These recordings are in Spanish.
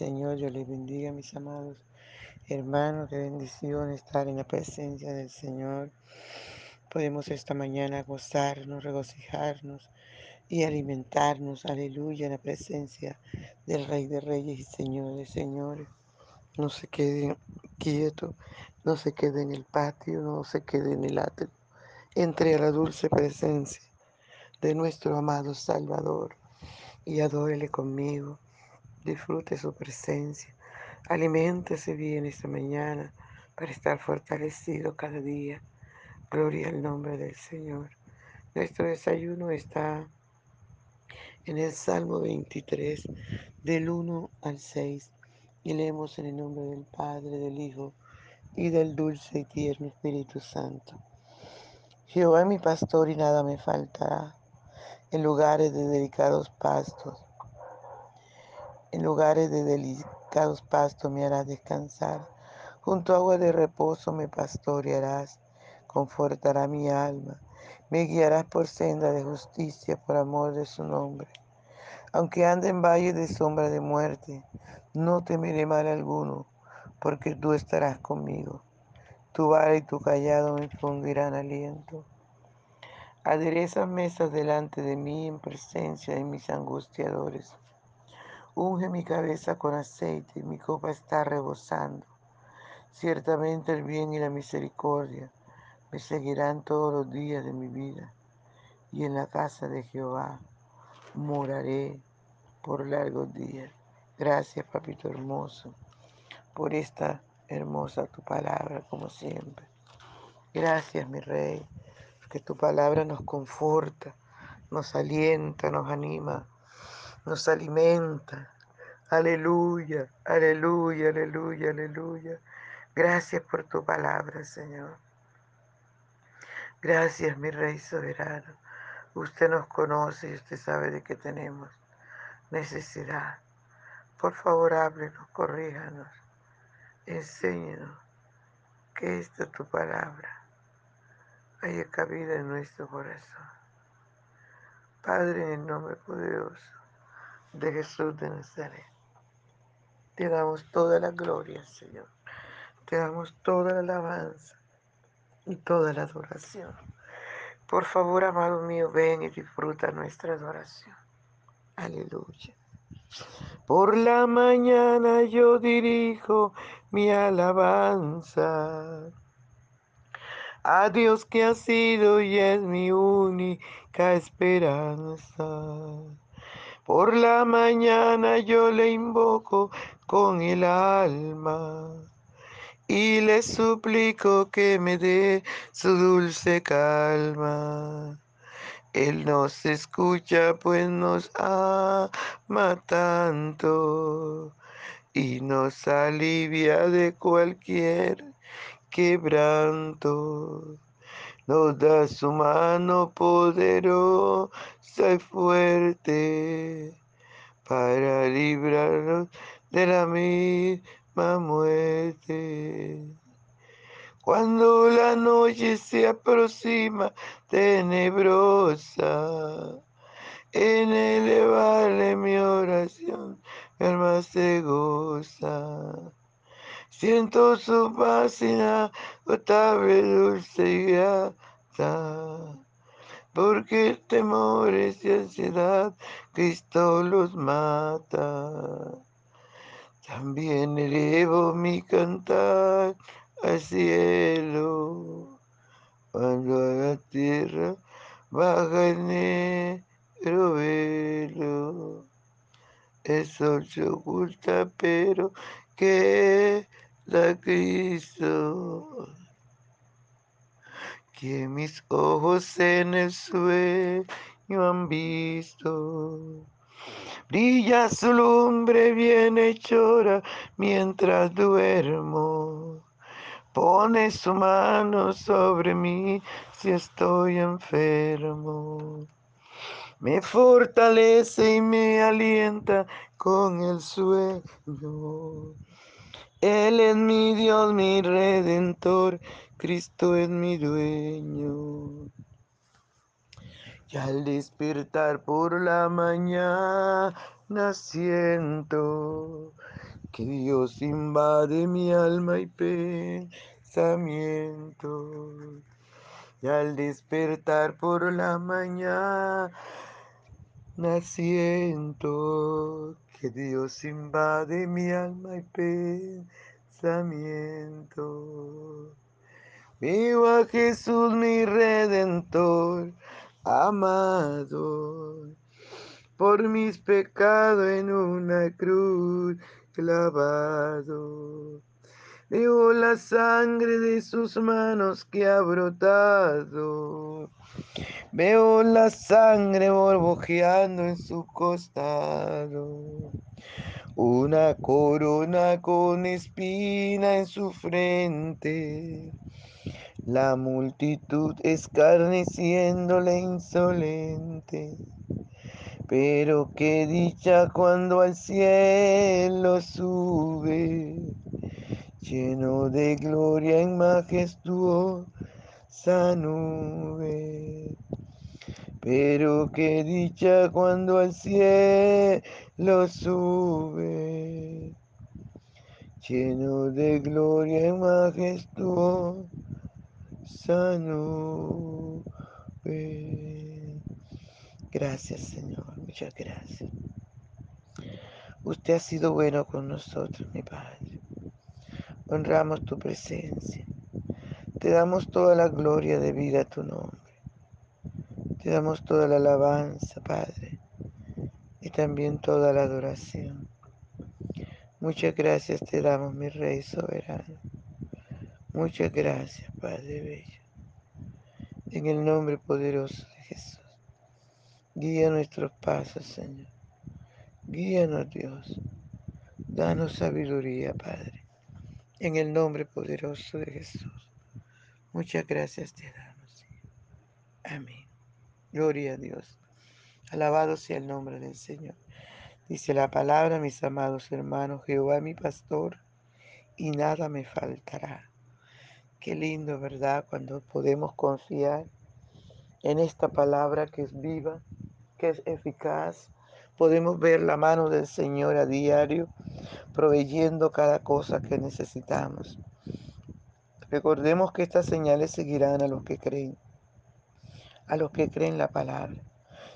Señor, yo les bendiga, mis amados hermanos. Qué bendición estar en la presencia del Señor. Podemos esta mañana gozarnos, regocijarnos y alimentarnos, aleluya, en la presencia del Rey de Reyes y Señor de Señores. No se quede quieto, no se quede en el patio, no se quede en el atrio. Entre a la dulce presencia de nuestro amado Salvador y adórele conmigo. Disfrute su presencia. Aliméntese bien esta mañana para estar fortalecido cada día. Gloria al nombre del Señor. Nuestro desayuno está en el Salmo 23, del 1 al 6. Y leemos en el nombre del Padre, del Hijo y del dulce y tierno Espíritu Santo. Jehová mi pastor y nada me faltará. En lugares de delicados pastos en lugares de delicados pastos me harás descansar. Junto a agua de reposo me pastorearás. Confortará mi alma. Me guiarás por senda de justicia por amor de su nombre. Aunque ande en valle de sombra de muerte, no temeré mal alguno, porque tú estarás conmigo. Tu vara y tu callado me fundirán aliento. Aderezas mesas delante de mí en presencia de mis angustiadores. Unge mi cabeza con aceite y mi copa está rebosando. Ciertamente el bien y la misericordia me seguirán todos los días de mi vida, y en la casa de Jehová moraré por largos días. Gracias, papito hermoso, por esta hermosa tu palabra, como siempre. Gracias, mi rey, que tu palabra nos conforta, nos alienta, nos anima nos alimenta. Aleluya, aleluya, aleluya, aleluya. Gracias por tu palabra, Señor. Gracias, mi Rey soberano. Usted nos conoce y usted sabe de qué tenemos necesidad. Por favor, háblenos, corríjanos, enséñanos que esta tu palabra haya cabida en nuestro corazón. Padre, en el nombre poderoso de Jesús de Nazaret. Te damos toda la gloria, Señor. Te damos toda la alabanza y toda la adoración. Por favor, amado mío, ven y disfruta nuestra adoración. Aleluya. Por la mañana yo dirijo mi alabanza a Dios que ha sido y es mi única esperanza. Por la mañana yo le invoco con el alma y le suplico que me dé su dulce calma. Él nos escucha pues nos ama tanto y nos alivia de cualquier quebranto. Nos da su mano poderosa y fuerte para librarnos de la misma muerte. Cuando la noche se aproxima tenebrosa, en elevarle mi oración, mi alma se goza. Siento su paz inagotable, dulce y grata porque temores y ansiedad Cristo los mata. También elevo mi cantar al cielo, cuando a la tierra baja el negro velo. El sol se oculta, pero queda Cristo que mis ojos en el sueño han visto. Brilla su lumbre bien hechora mientras duermo. Pone su mano sobre mí si estoy enfermo. Me fortalece y me alienta con el sueño. Él es mi Dios, mi redentor, Cristo es mi dueño. Y al despertar por la mañana siento que Dios invade mi alma y pensamiento. Y al despertar por la mañana, siento que Dios invade mi alma y pensamiento. Vivo a Jesús mi redentor, amado, por mis pecados en una cruz clavado. Veo la sangre de sus manos que ha brotado. Veo la sangre borbojeando en su costado. Una corona con espina en su frente la multitud escarneciéndole insolente. Pero qué dicha cuando al cielo sube, lleno de gloria en majestuosa nube. Pero qué dicha cuando al cielo sube, lleno de gloria en majestuosa sano. Gracias, Señor, muchas gracias. Usted ha sido bueno con nosotros, mi Padre. Honramos tu presencia. Te damos toda la gloria de vida a tu nombre. Te damos toda la alabanza, Padre, y también toda la adoración. Muchas gracias te damos, mi Rey soberano. Muchas gracias, Padre Bello. En el nombre poderoso de Jesús. Guía nuestros pasos, Señor. Guíanos, Dios. Danos sabiduría, Padre. En el nombre poderoso de Jesús. Muchas gracias te damos. Amén. Gloria a Dios. Alabado sea el nombre del Señor. Dice la palabra, mis amados hermanos, Jehová mi pastor, y nada me faltará. Qué lindo, ¿verdad? Cuando podemos confiar en esta palabra que es viva, que es eficaz. Podemos ver la mano del Señor a diario, proveyendo cada cosa que necesitamos. Recordemos que estas señales seguirán a los que creen, a los que creen la palabra.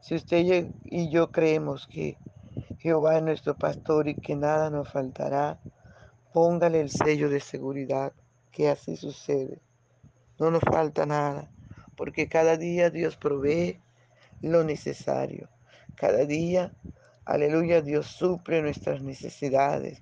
Si usted y yo creemos que Jehová es nuestro pastor y que nada nos faltará, póngale el sello de seguridad que así sucede. No nos falta nada, porque cada día Dios provee lo necesario. Cada día, aleluya, Dios suple nuestras necesidades.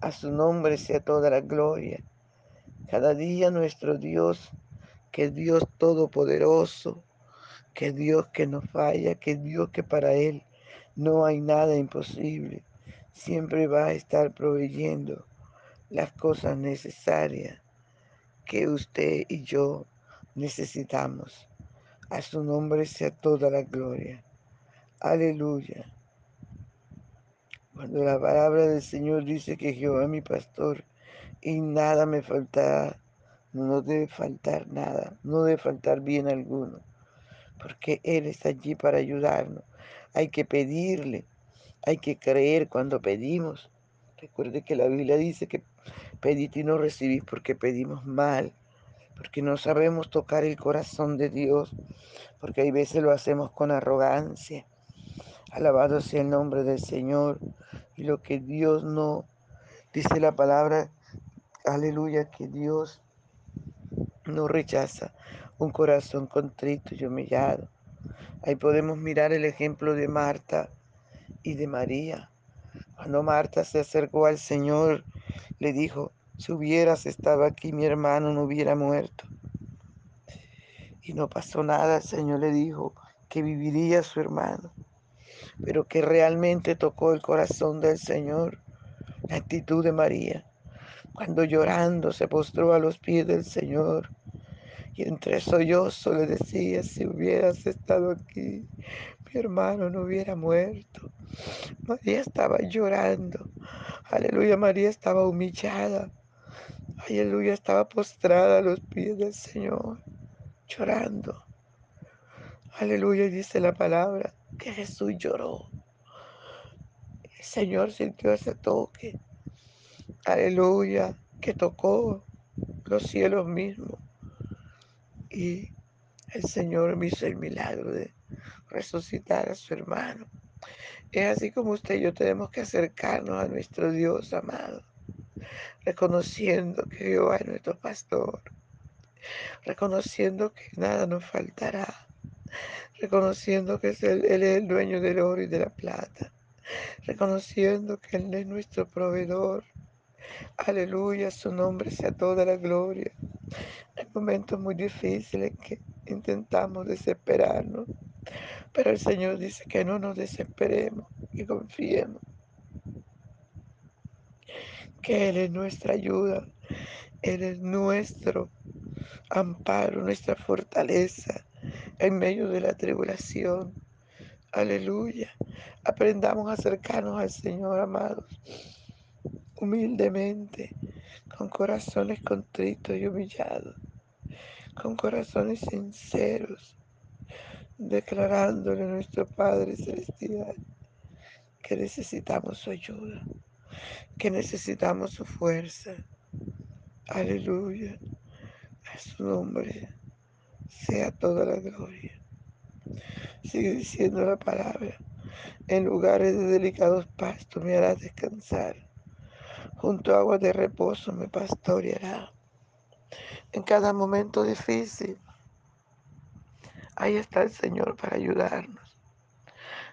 A su nombre sea toda la gloria. Cada día nuestro Dios, que Dios todopoderoso, que Dios que no falla, que Dios que para Él no hay nada imposible, siempre va a estar proveyendo las cosas necesarias que usted y yo necesitamos. A su nombre sea toda la gloria. Aleluya. Cuando la palabra del Señor dice que Jehová es mi pastor y nada me faltará, no debe faltar nada, no debe faltar bien alguno, porque Él está allí para ayudarnos. Hay que pedirle, hay que creer cuando pedimos. Recuerde que la Biblia dice que pedid y no recibís porque pedimos mal, porque no sabemos tocar el corazón de Dios, porque hay veces lo hacemos con arrogancia. Alabado sea el nombre del Señor. Y lo que Dios no, dice la palabra, aleluya, que Dios no rechaza un corazón contrito y humillado. Ahí podemos mirar el ejemplo de Marta y de María. Cuando Marta se acercó al Señor, le dijo, si hubieras estado aquí, mi hermano no hubiera muerto. Y no pasó nada, el Señor le dijo que viviría su hermano, pero que realmente tocó el corazón del Señor la actitud de María, cuando llorando se postró a los pies del Señor y entre sollozo le decía, si hubieras estado aquí, mi hermano no hubiera muerto. María estaba llorando. Aleluya, María estaba humillada. Aleluya, estaba postrada a los pies del Señor, llorando. Aleluya, dice la palabra que Jesús lloró. El Señor sintió ese toque. aleluya, que tocó los cielos mismos y el Señor me hizo el milagro de resucitar a su hermano. Es así como usted y yo tenemos que acercarnos a nuestro Dios amado, reconociendo que Jehová es nuestro pastor, reconociendo que nada nos faltará, reconociendo que Él, Él es el dueño del oro y de la plata, reconociendo que Él es nuestro proveedor. Aleluya, su nombre sea toda la gloria. Hay momentos muy difíciles que intentamos desesperarnos, pero el Señor dice que no nos desesperemos y confiemos, que Él es nuestra ayuda, Él es nuestro amparo, nuestra fortaleza en medio de la tribulación. Aleluya. Aprendamos a acercarnos al Señor, amados, humildemente, con corazones contritos y humillados, con corazones sinceros, declarándole a nuestro Padre Celestial que necesitamos su ayuda, que necesitamos su fuerza. Aleluya. A su nombre sea toda la gloria. Sigue diciendo la palabra. En lugares de delicados pastos me hará descansar. Junto a aguas de reposo me pastoreará. En cada momento difícil, ahí está el Señor para ayudarnos.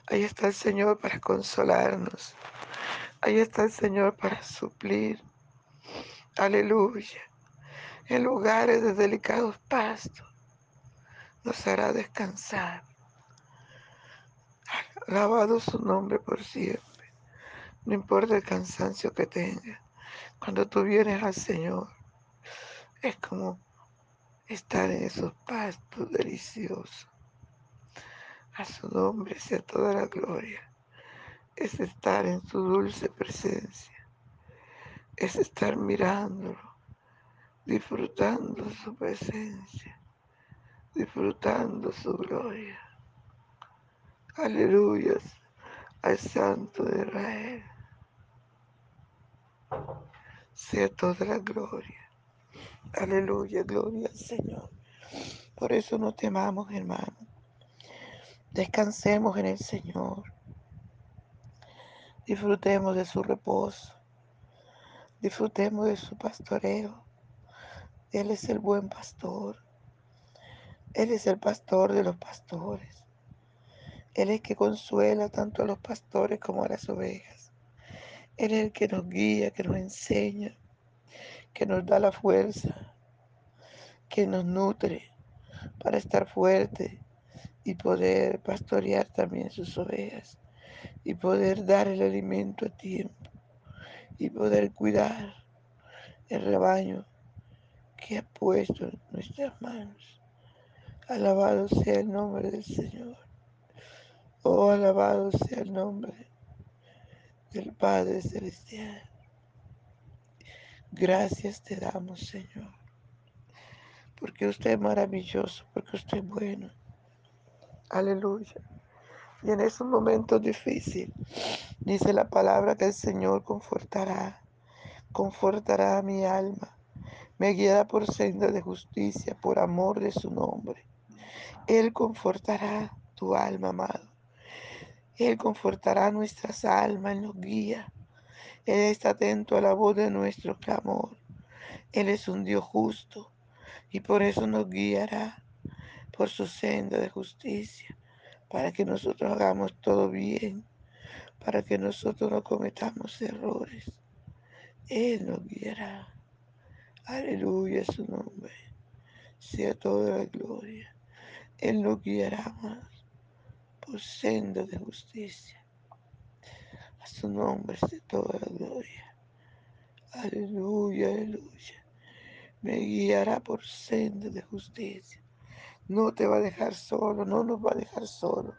Ahí está el Señor para consolarnos. Ahí está el Señor para suplir. Aleluya. En lugares de delicados pastos nos hará descansar. Alabado su nombre por siempre. No importa el cansancio que tenga. Cuando tú vienes al Señor, es como estar en esos pastos deliciosos. A su nombre sea toda la gloria. Es estar en su dulce presencia. Es estar mirándolo, disfrutando su presencia, disfrutando su gloria. Aleluya al Santo de Israel. Sea toda la gloria. Aleluya, gloria al Señor. Por eso no temamos, hermano. Descansemos en el Señor. Disfrutemos de su reposo. Disfrutemos de su pastoreo. Él es el buen pastor. Él es el pastor de los pastores. Él es que consuela tanto a los pastores como a las ovejas. Él es el que nos guía, que nos enseña, que nos da la fuerza, que nos nutre para estar fuerte y poder pastorear también sus ovejas y poder dar el alimento a tiempo y poder cuidar el rebaño que ha puesto en nuestras manos. Alabado sea el nombre del Señor. Oh, alabado sea el nombre del Padre Celestial. Gracias te damos, Señor, porque usted es maravilloso, porque usted es bueno. Aleluya. Y en esos momentos difíciles, dice la palabra que el Señor confortará, confortará a mi alma, me guiará por senda de justicia, por amor de su nombre. Él confortará tu alma, amado. Él confortará nuestras almas, nos guía. Él está atento a la voz de nuestro clamor. Él es un Dios justo y por eso nos guiará por su senda de justicia, para que nosotros hagamos todo bien, para que nosotros no cometamos errores. Él nos guiará. Aleluya su nombre. Sea toda la gloria. Él nos guiará por senda de justicia. A su nombre sea toda la gloria. Aleluya, aleluya. Me guiará por senda de justicia. No te va a dejar solo, no nos va a dejar solo.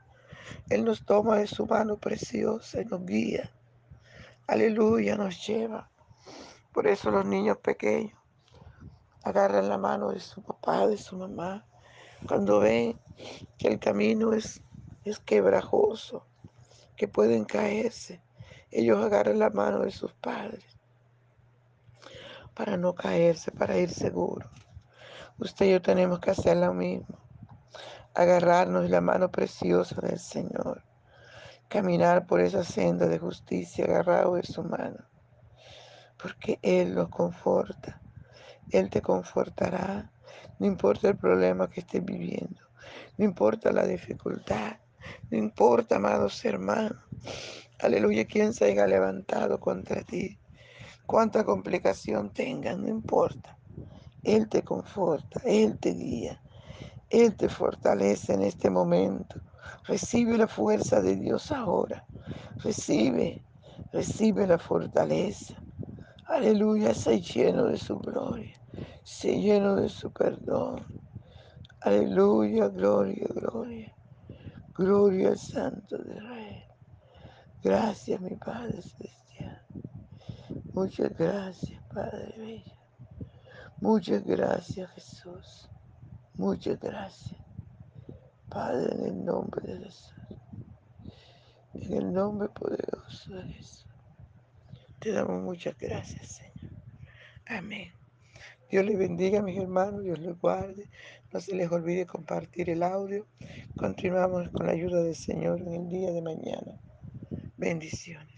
Él nos toma de su mano preciosa y nos guía. Aleluya, nos lleva. Por eso los niños pequeños agarran la mano de su papá, de su mamá, cuando ven que el camino es, es quebrajoso, que pueden caerse. Ellos agarran la mano de sus padres para no caerse, para ir seguro. Usted y yo tenemos que hacer lo mismo, agarrarnos la mano preciosa del Señor, caminar por esa senda de justicia agarrado de su mano, porque Él nos conforta, Él te confortará, no importa el problema que estés viviendo, no importa la dificultad, no importa, amados hermanos, aleluya, quien se haya levantado contra ti, cuánta complicación tengan, no importa. Él te conforta, Él te guía, Él te fortalece en este momento. Recibe la fuerza de Dios ahora. Recibe, recibe la fortaleza. Aleluya, sé lleno de su gloria, sé lleno de su perdón. Aleluya, gloria, gloria. Gloria al Santo de Israel. Gracias, mi Padre Celestial. Muchas gracias, Padre Bello. Muchas gracias, Jesús. Muchas gracias. Padre, en el nombre de Jesús. En el nombre poderoso de Jesús. Te damos muchas gracias, Señor. Amén. Dios les bendiga, mis hermanos. Dios les guarde. No se les olvide compartir el audio. Continuamos con la ayuda del Señor en el día de mañana. Bendiciones.